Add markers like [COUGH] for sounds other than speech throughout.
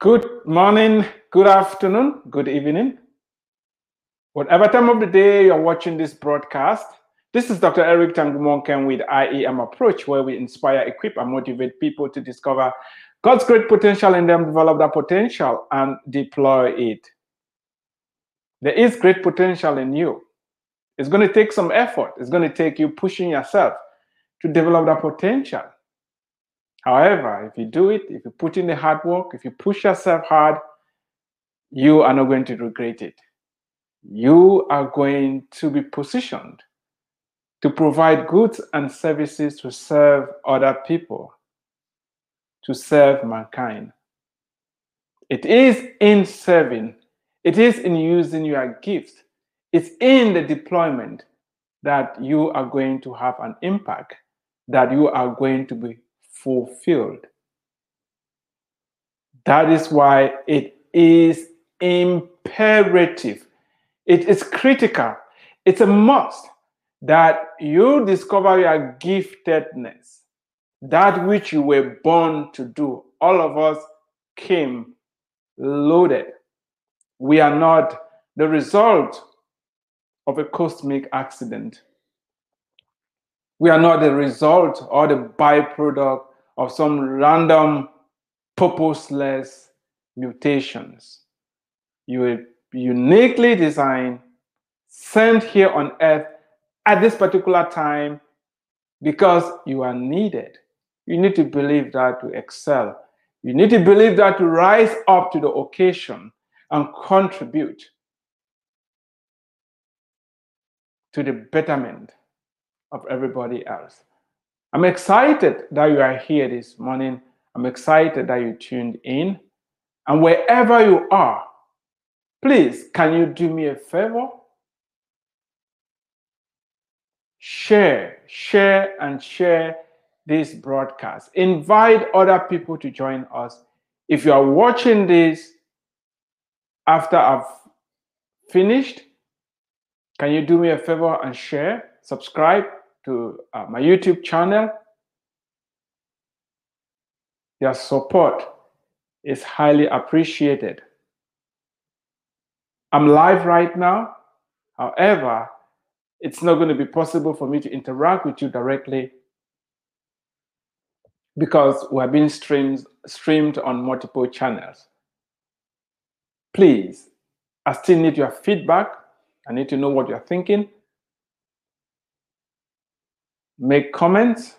Good morning, good afternoon, good evening. Whatever time of the day you're watching this broadcast, this is Dr. Eric Tangumonkem with IEM Approach, where we inspire, equip, and motivate people to discover God's great potential in them, develop that potential, and deploy it. There is great potential in you. It's going to take some effort. It's going to take you pushing yourself to develop that potential. However, if you do it, if you put in the hard work, if you push yourself hard, you are not going to regret it. You are going to be positioned to provide goods and services to serve other people, to serve mankind. It is in serving, it is in using your gifts, it's in the deployment that you are going to have an impact, that you are going to be fulfilled. That is why it is imperative, it is critical, it's a must that you discover your giftedness, that which you were born to do. All of us came loaded. We are not the result of a cosmic accident. We are not the result or the byproduct of some random, purposeless mutations. You were uniquely designed, sent here on earth at this particular time because you are needed. You need to believe that to excel. You need to believe that to rise up to the occasion and contribute to the betterment of everybody else. I'm excited that you are here this morning. I'm excited that you tuned in. And wherever you are, please, can you do me a favor? Share, share, and share this broadcast. Invite other people to join us. If you are watching this after I've finished, can you do me a favor and share, subscribe, to uh, my YouTube channel. Your support is highly appreciated. I'm live right now. However, it's not going to be possible for me to interact with you directly because we're being streamed, streamed on multiple channels. Please, I still need your feedback. I need to know what you're thinking make comments.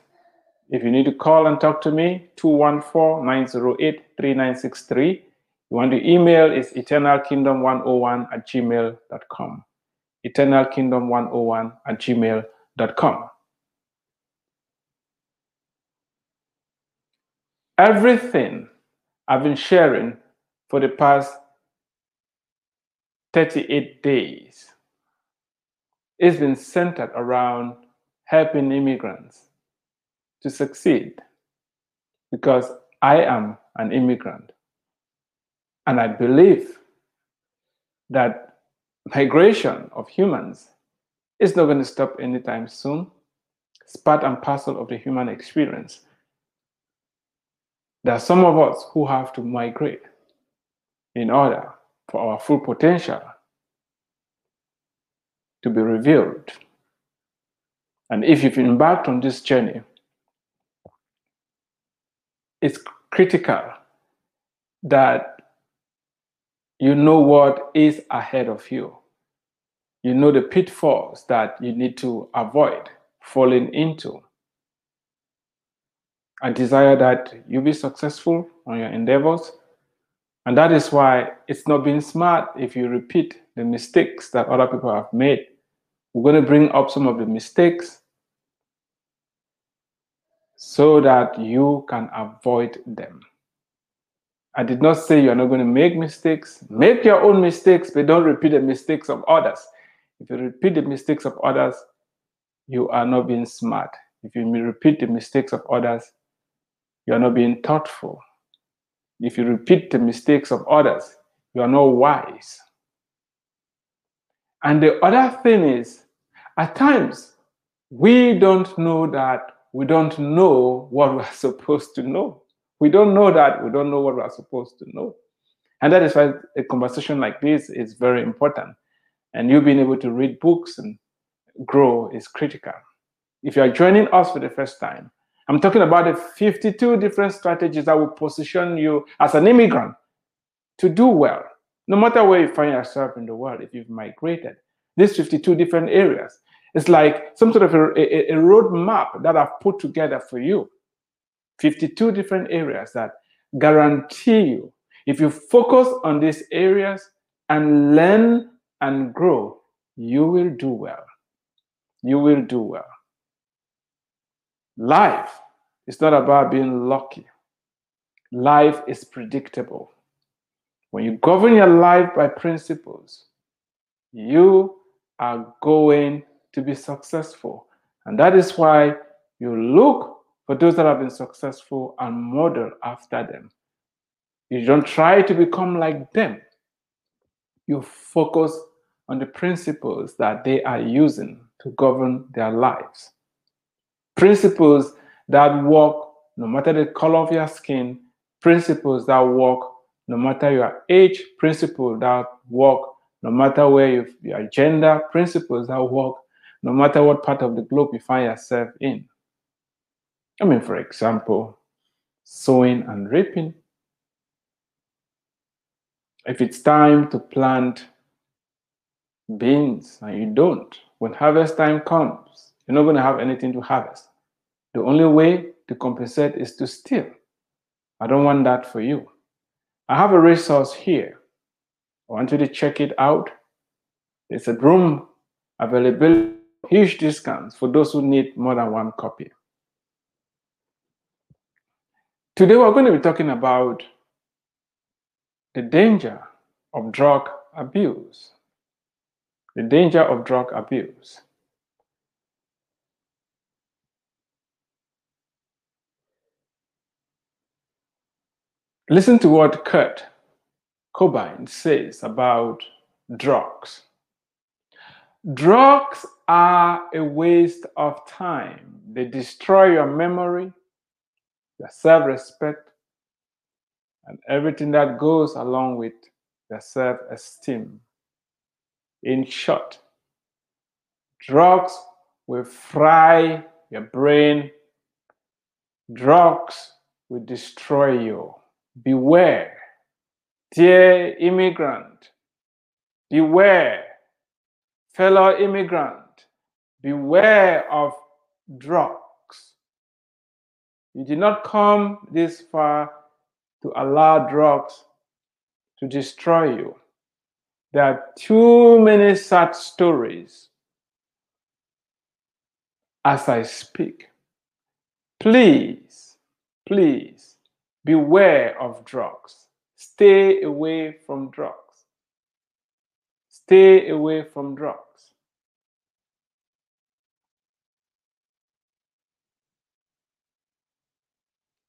If you need to call and talk to me, 214-908-3963. You want to email is eternalkingdom101 at gmail.com. Eternalkingdom101 at gmail.com. Everything I've been sharing for the past 38 days has been centered around helping immigrants to succeed because I am an immigrant. And I believe that migration of humans is not going to stop anytime soon. It's part and parcel of the human experience. There are some of us who have to migrate in order for our full potential to be revealed. And if you've embarked on this journey, it's critical that you know what is ahead of you. You know the pitfalls that you need to avoid falling into. I desire that you be successful on your endeavors. And that is why it's not being smart if you repeat the mistakes that other people have made. We're going to bring up some of the mistakes so that you can avoid them. I did not say you're not going to make mistakes. Make your own mistakes, but don't repeat the mistakes of others. If you repeat the mistakes of others, you are not being smart. If you repeat the mistakes of others, you are not being thoughtful. If you repeat the mistakes of others, you are not wise. And the other thing is, at times, we don't know that we don't know what we're [LAUGHS] supposed to know. We don't know that we don't know what we're supposed to know. And that is why a conversation like this is very important. And you being able to read books and grow is critical. If you are joining us for the first time, I'm talking about the 52 different strategies that will position you as an immigrant to do well, no matter where you find yourself in the world, if you've migrated. These 52 different areas. It's like some sort of a, a, a roadmap that I've put together for you. 52 different areas that guarantee you, if you focus on these areas and learn and grow, you will do well. You will do well. Life is not about being lucky. Life is predictable. When you govern your life by principles, you are going to be successful. And that is why you look for those that have been successful and model after them. You don't try to become like them. You focus on the principles that they are using to govern their lives. Principles that work no matter the color of your skin, principles that work no matter your age, principles that work no matter where you, your gender, principles that work no matter what part of the globe you find yourself in. I mean, for example, sowing and reaping. If it's time to plant beans and you don't, when harvest time comes, you're not going to have anything to harvest. The only way to compensate is to steal. I don't want that for you. I have a resource here. I want you to check it out. It's a room available, huge discounts for those who need more than one copy. Today, we're going to be talking about the danger of drug abuse. The danger of drug abuse. Listen to what Kurt Cobain says about drugs. Drugs are a waste of time. They destroy your memory, your self respect, and everything that goes along with your self esteem. In short, drugs will fry your brain, drugs will destroy you. Beware, dear immigrant, beware, fellow immigrant, beware of drugs. You did not come this far to allow drugs to destroy you. There are too many sad stories as I speak. Please, please beware of drugs. Stay away from drugs. Stay away from drugs.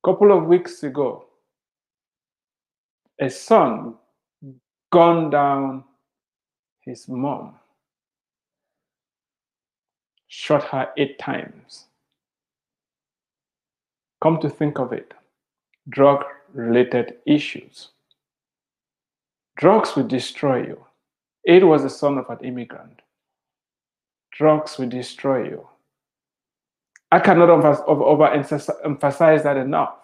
couple of weeks ago, a son gunned down his mom, shot her eight times. Come to think of it, drug related issues. Drugs will destroy you. It was the son of an immigrant. Drugs will destroy you. I cannot overemphasize that enough.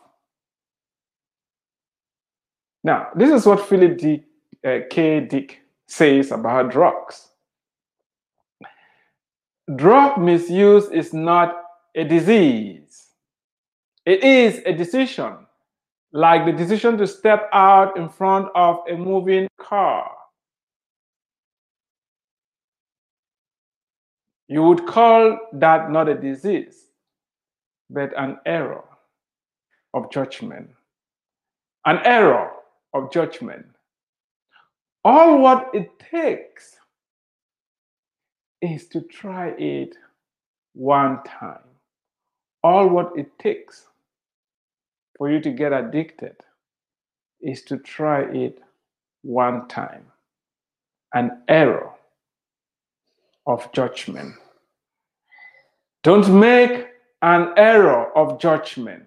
Now, this is what Philip D. Uh, K. Dick says about drugs. Drug misuse is not a disease, it is a decision, like the decision to step out in front of a moving car. You would call that not a disease but an error of judgment. An error of judgment. All what it takes is to try it one time. All what it takes for you to get addicted is to try it one time. An error of judgment. Don't make an error of judgment.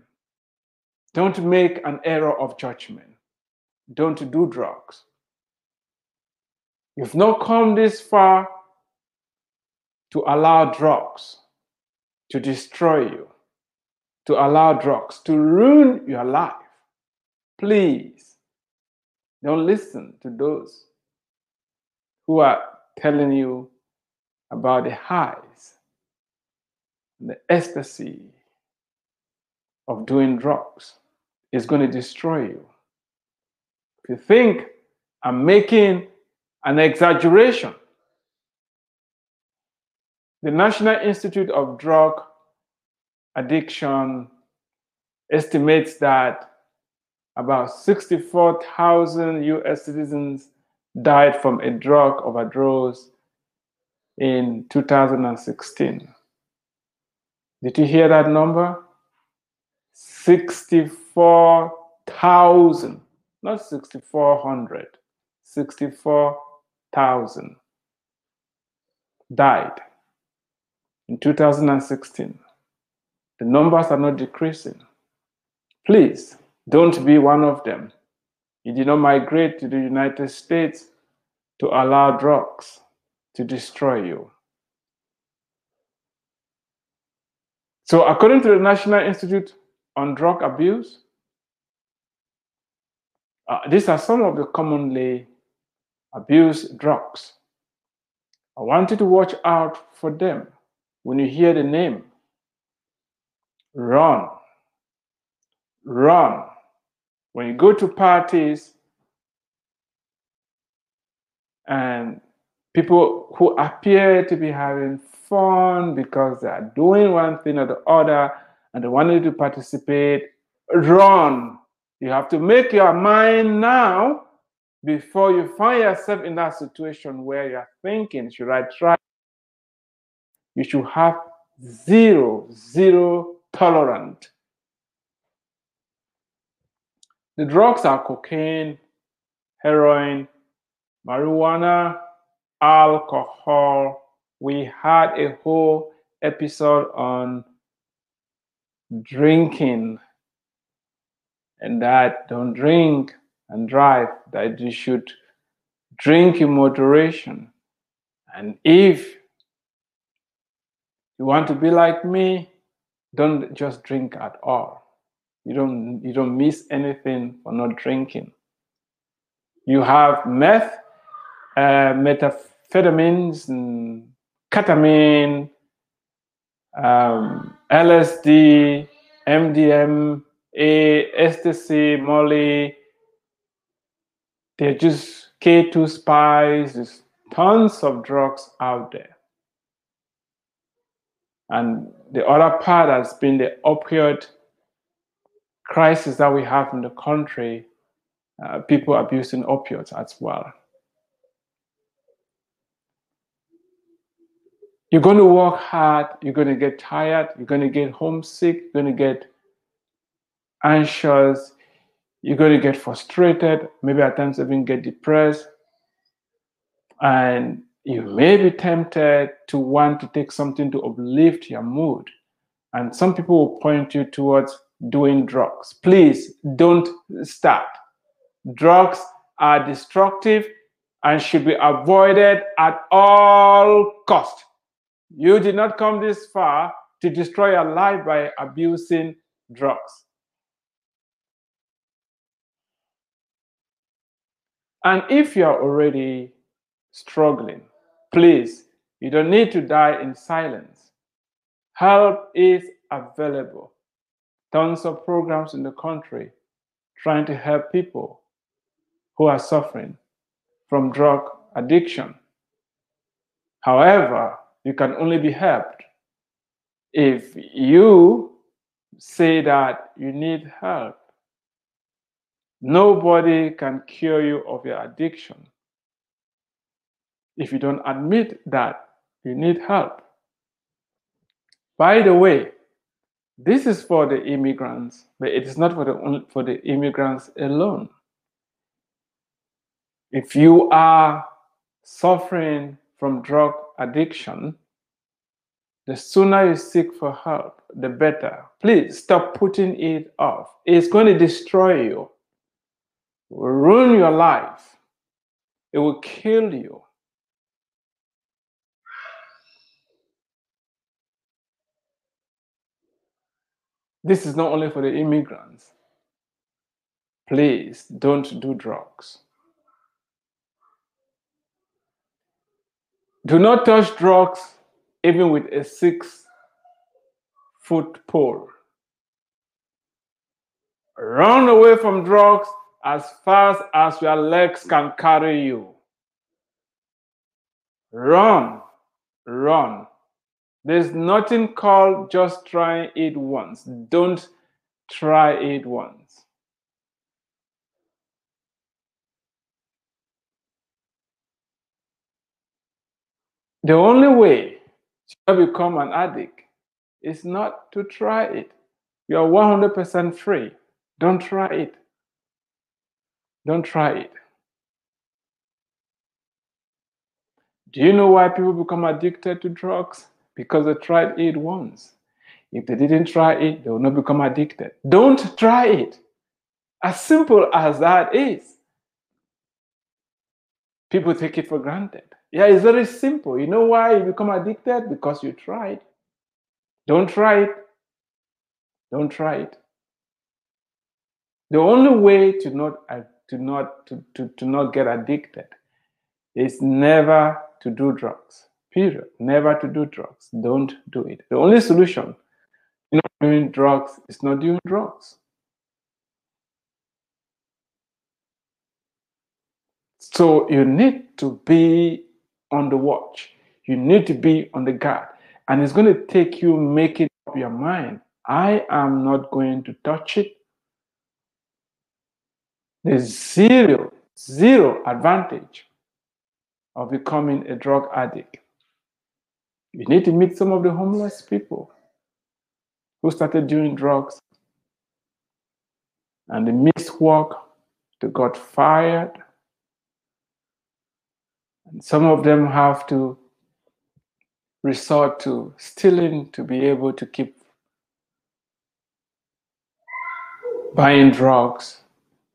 Don't make an error of judgment. don't do drugs. You've not come this far to allow drugs to destroy you, to allow drugs to ruin your life. Please don't listen to those who are telling you about the highs, and the ecstasy of doing drugs. It's going to destroy you. If you think I'm making an exaggeration, the National Institute of Drug Addiction estimates that about 64,000 US citizens died from a drug overdose in 2016. Did you hear that number? 64,000, not 6,400, 64,000 died in 2016. The numbers are not decreasing. Please don't be one of them. You did not migrate to the United States to allow drugs to destroy you. So, according to the National Institute on Drug Abuse, uh, these are some of the commonly abused drugs. I want you to watch out for them when you hear the name. Run. Run. When you go to parties and people who appear to be having fun because they are doing one thing or the other and they want you to participate, run. You have to make your mind now before you find yourself in that situation where you're thinking, should I try? You should have zero, zero tolerant. The drugs are cocaine, heroin, marijuana, alcohol. We had a whole episode on drinking and that don't drink and drive, that you should drink in moderation. And if you want to be like me, don't just drink at all. You don't you don't miss anything for not drinking. You have meth, uh, methamphetamines, and ketamine, um, LSD, MDMA, ecstasy, Molly. They're just K2 spice. There's tons of drugs out there. And the other part has been the opioid crisis that we have in the country, uh, people abusing opioids as well. You're going to work hard, you're going to get tired, you're going to get homesick, you're going to get anxious, you're going to get frustrated, maybe at times even get depressed. And you may be tempted to want to take something to uplift your mood. And some people will point you towards doing drugs. Please don't start. Drugs are destructive and should be avoided at all cost. You did not come this far to destroy your life by abusing drugs. And if you're already struggling, please, you don't need to die in silence. Help is available. Tons of programs in the country trying to help people who are suffering from drug addiction. However, you can only be helped if you say that you need help. Nobody can cure you of your addiction if you don't admit that you need help. By the way, this is for the immigrants, but it is not for the for the immigrants alone. If you are suffering from drug addiction, the sooner you seek for help, the better. Please stop putting it off. It's going to destroy you. It will ruin your life. It will kill you. This is not only for the immigrants. Please don't do drugs. Do not touch drugs even with a six foot pole. Run away from drugs as fast as your legs can carry you. Run, run. There's nothing called just try it once. Don't try it once. The only way to become an addict is not to try it. You are 100% free. Don't try it. Don't try it. Do you know why people become addicted to drugs? Because they tried it once. If they didn't try it, they will not become addicted. Don't try it. As simple as that is. People take it for granted. Yeah, it's very simple. You know why you become addicted? Because you tried. Don't try it. Don't try it. The only way to not to not to, to, to not get addicted is never to do drugs. Period. Never to do drugs. Don't do it. The only solution you know doing drugs is not doing drugs. So you need to be on the watch. You need to be on the guard. And it's going to take you making up your mind. I am not going to touch it. There's zero, zero advantage of becoming a drug addict. You need to meet some of the homeless people who started doing drugs and they missed work, they got fired, and some of them have to resort to stealing to be able to keep buying drugs.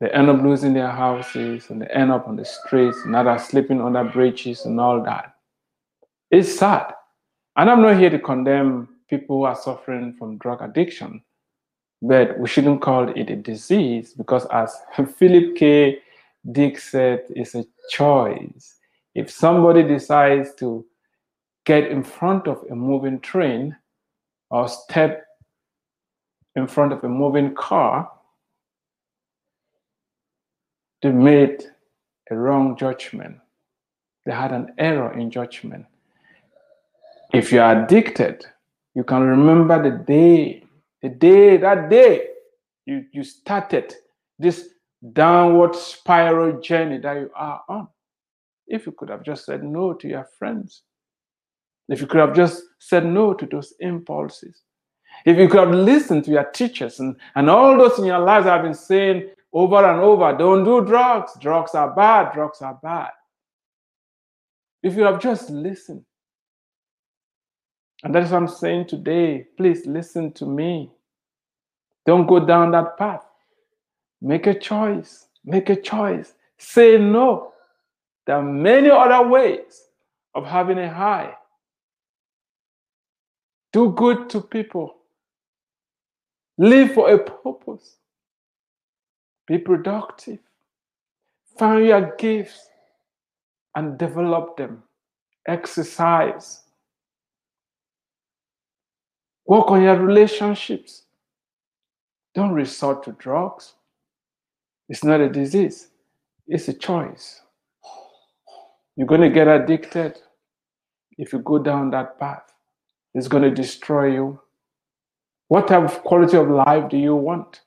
They end up losing their houses and they end up on the streets and others sleeping under bridges and all that. It's sad. And I'm not here to condemn people who are suffering from drug addiction, but we shouldn't call it a disease because, as [LAUGHS] Philip K. Dick said, it's a choice. If somebody decides to get in front of a moving train or step in front of a moving car, they made a wrong judgment. They had an error in judgment. If you are addicted, you can remember the day, the day, that day you, you started this downward spiral journey that you are on. If you could have just said no to your friends, if you could have just said no to those impulses, if you could have listened to your teachers and, and all those in your lives have been saying over and over, don't do drugs, drugs are bad, drugs are bad. If you have just listened, and that's what I'm saying today, please listen to me. Don't go down that path. Make a choice. Make a choice. Say no. There are many other ways of having a high. Do good to people. Live for a purpose. Be productive. Find your gifts and develop them. Exercise. Work on your relationships. Don't resort to drugs. It's not a disease, it's a choice. You're going to get addicted if you go down that path. It's going to destroy you. What type of quality of life do you want?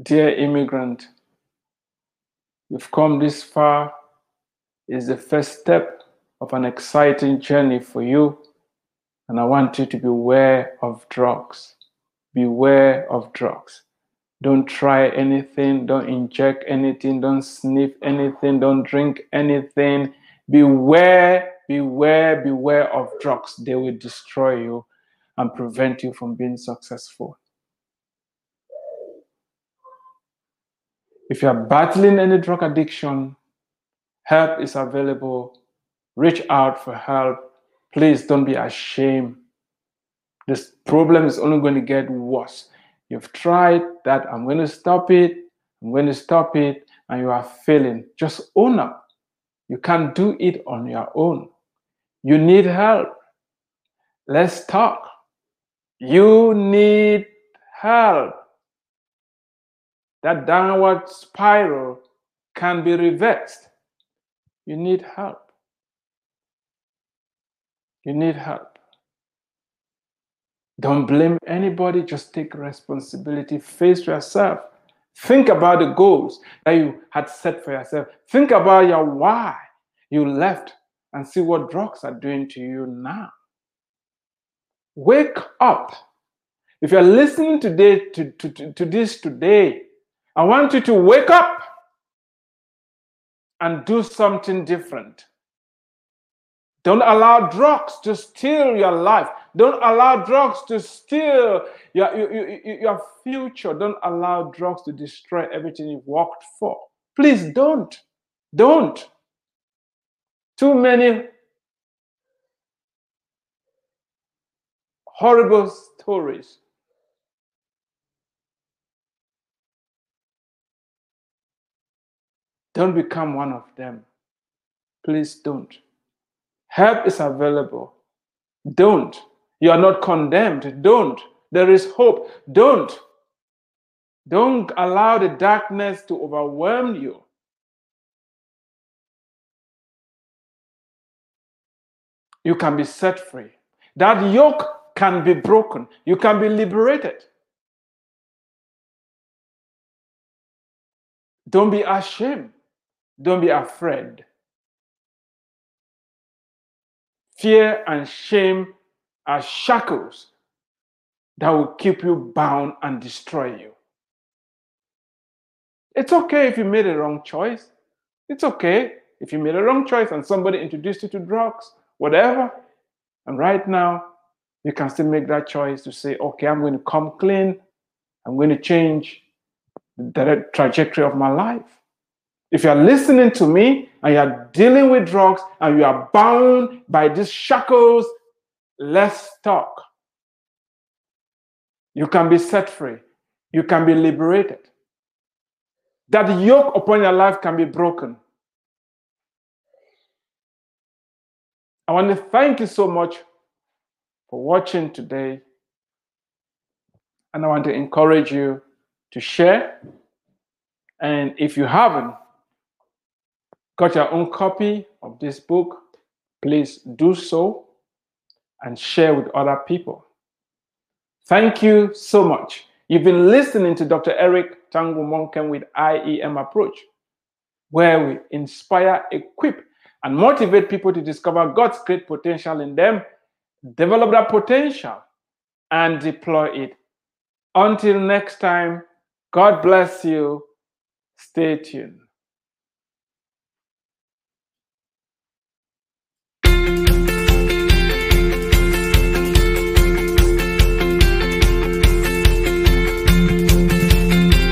Dear immigrant, you've come this far. It's the first step of an exciting journey for you. And I want you to beware of drugs. Beware of drugs. Don't try anything, don't inject anything, don't sniff anything, don't drink anything. Beware, beware, beware of drugs. They will destroy you and prevent you from being successful. If you're battling any drug addiction, help is available. Reach out for help. Please don't be ashamed. This problem is only going to get worse. You've tried that. I'm going to stop it. I'm going to stop it. And you are failing. Just own up. You can't do it on your own. You need help. Let's talk. You need help. That downward spiral can be reversed. You need help. You need help. Don't blame anybody, just take responsibility. Face yourself. Think about the goals that you had set for yourself. Think about your why you left and see what drugs are doing to you now. Wake up. If you're listening today to, to, to, to this today, I want you to wake up and do something different. Don't allow drugs to steal your life. Don't allow drugs to steal your, your, your, future. Don't allow drugs to destroy everything you've worked for. Please don't. Don't. Too many horrible stories. Don't become one of them. Please don't. Help is available. Don't. You are not condemned. Don't. There is hope. Don't. Don't allow the darkness to overwhelm you. You can be set free. That yoke can be broken. You can be liberated. Don't be ashamed. Don't be afraid. Fear and shame are shackles that will keep you bound and destroy you. It's okay if you made a wrong choice. It's okay if you made a wrong choice and somebody introduced you to drugs, whatever. And right now, you can still make that choice to say, okay, I'm going to come clean. I'm going to change the trajectory of my life. If you're listening to me and you're dealing with drugs and you are bound by these shackles, let's talk. You can be set free. You can be liberated. That yoke upon your life can be broken. I want to thank you so much for watching today. And I want to encourage you to share. And if you haven't, got your own copy of this book, please do so and share with other people. Thank you so much. You've been listening to Dr. Eric Tangumonkem with IEM Approach, where we inspire, equip, and motivate people to discover God's great potential in them, develop that potential, and deploy it. Until next time, God bless you. Stay tuned.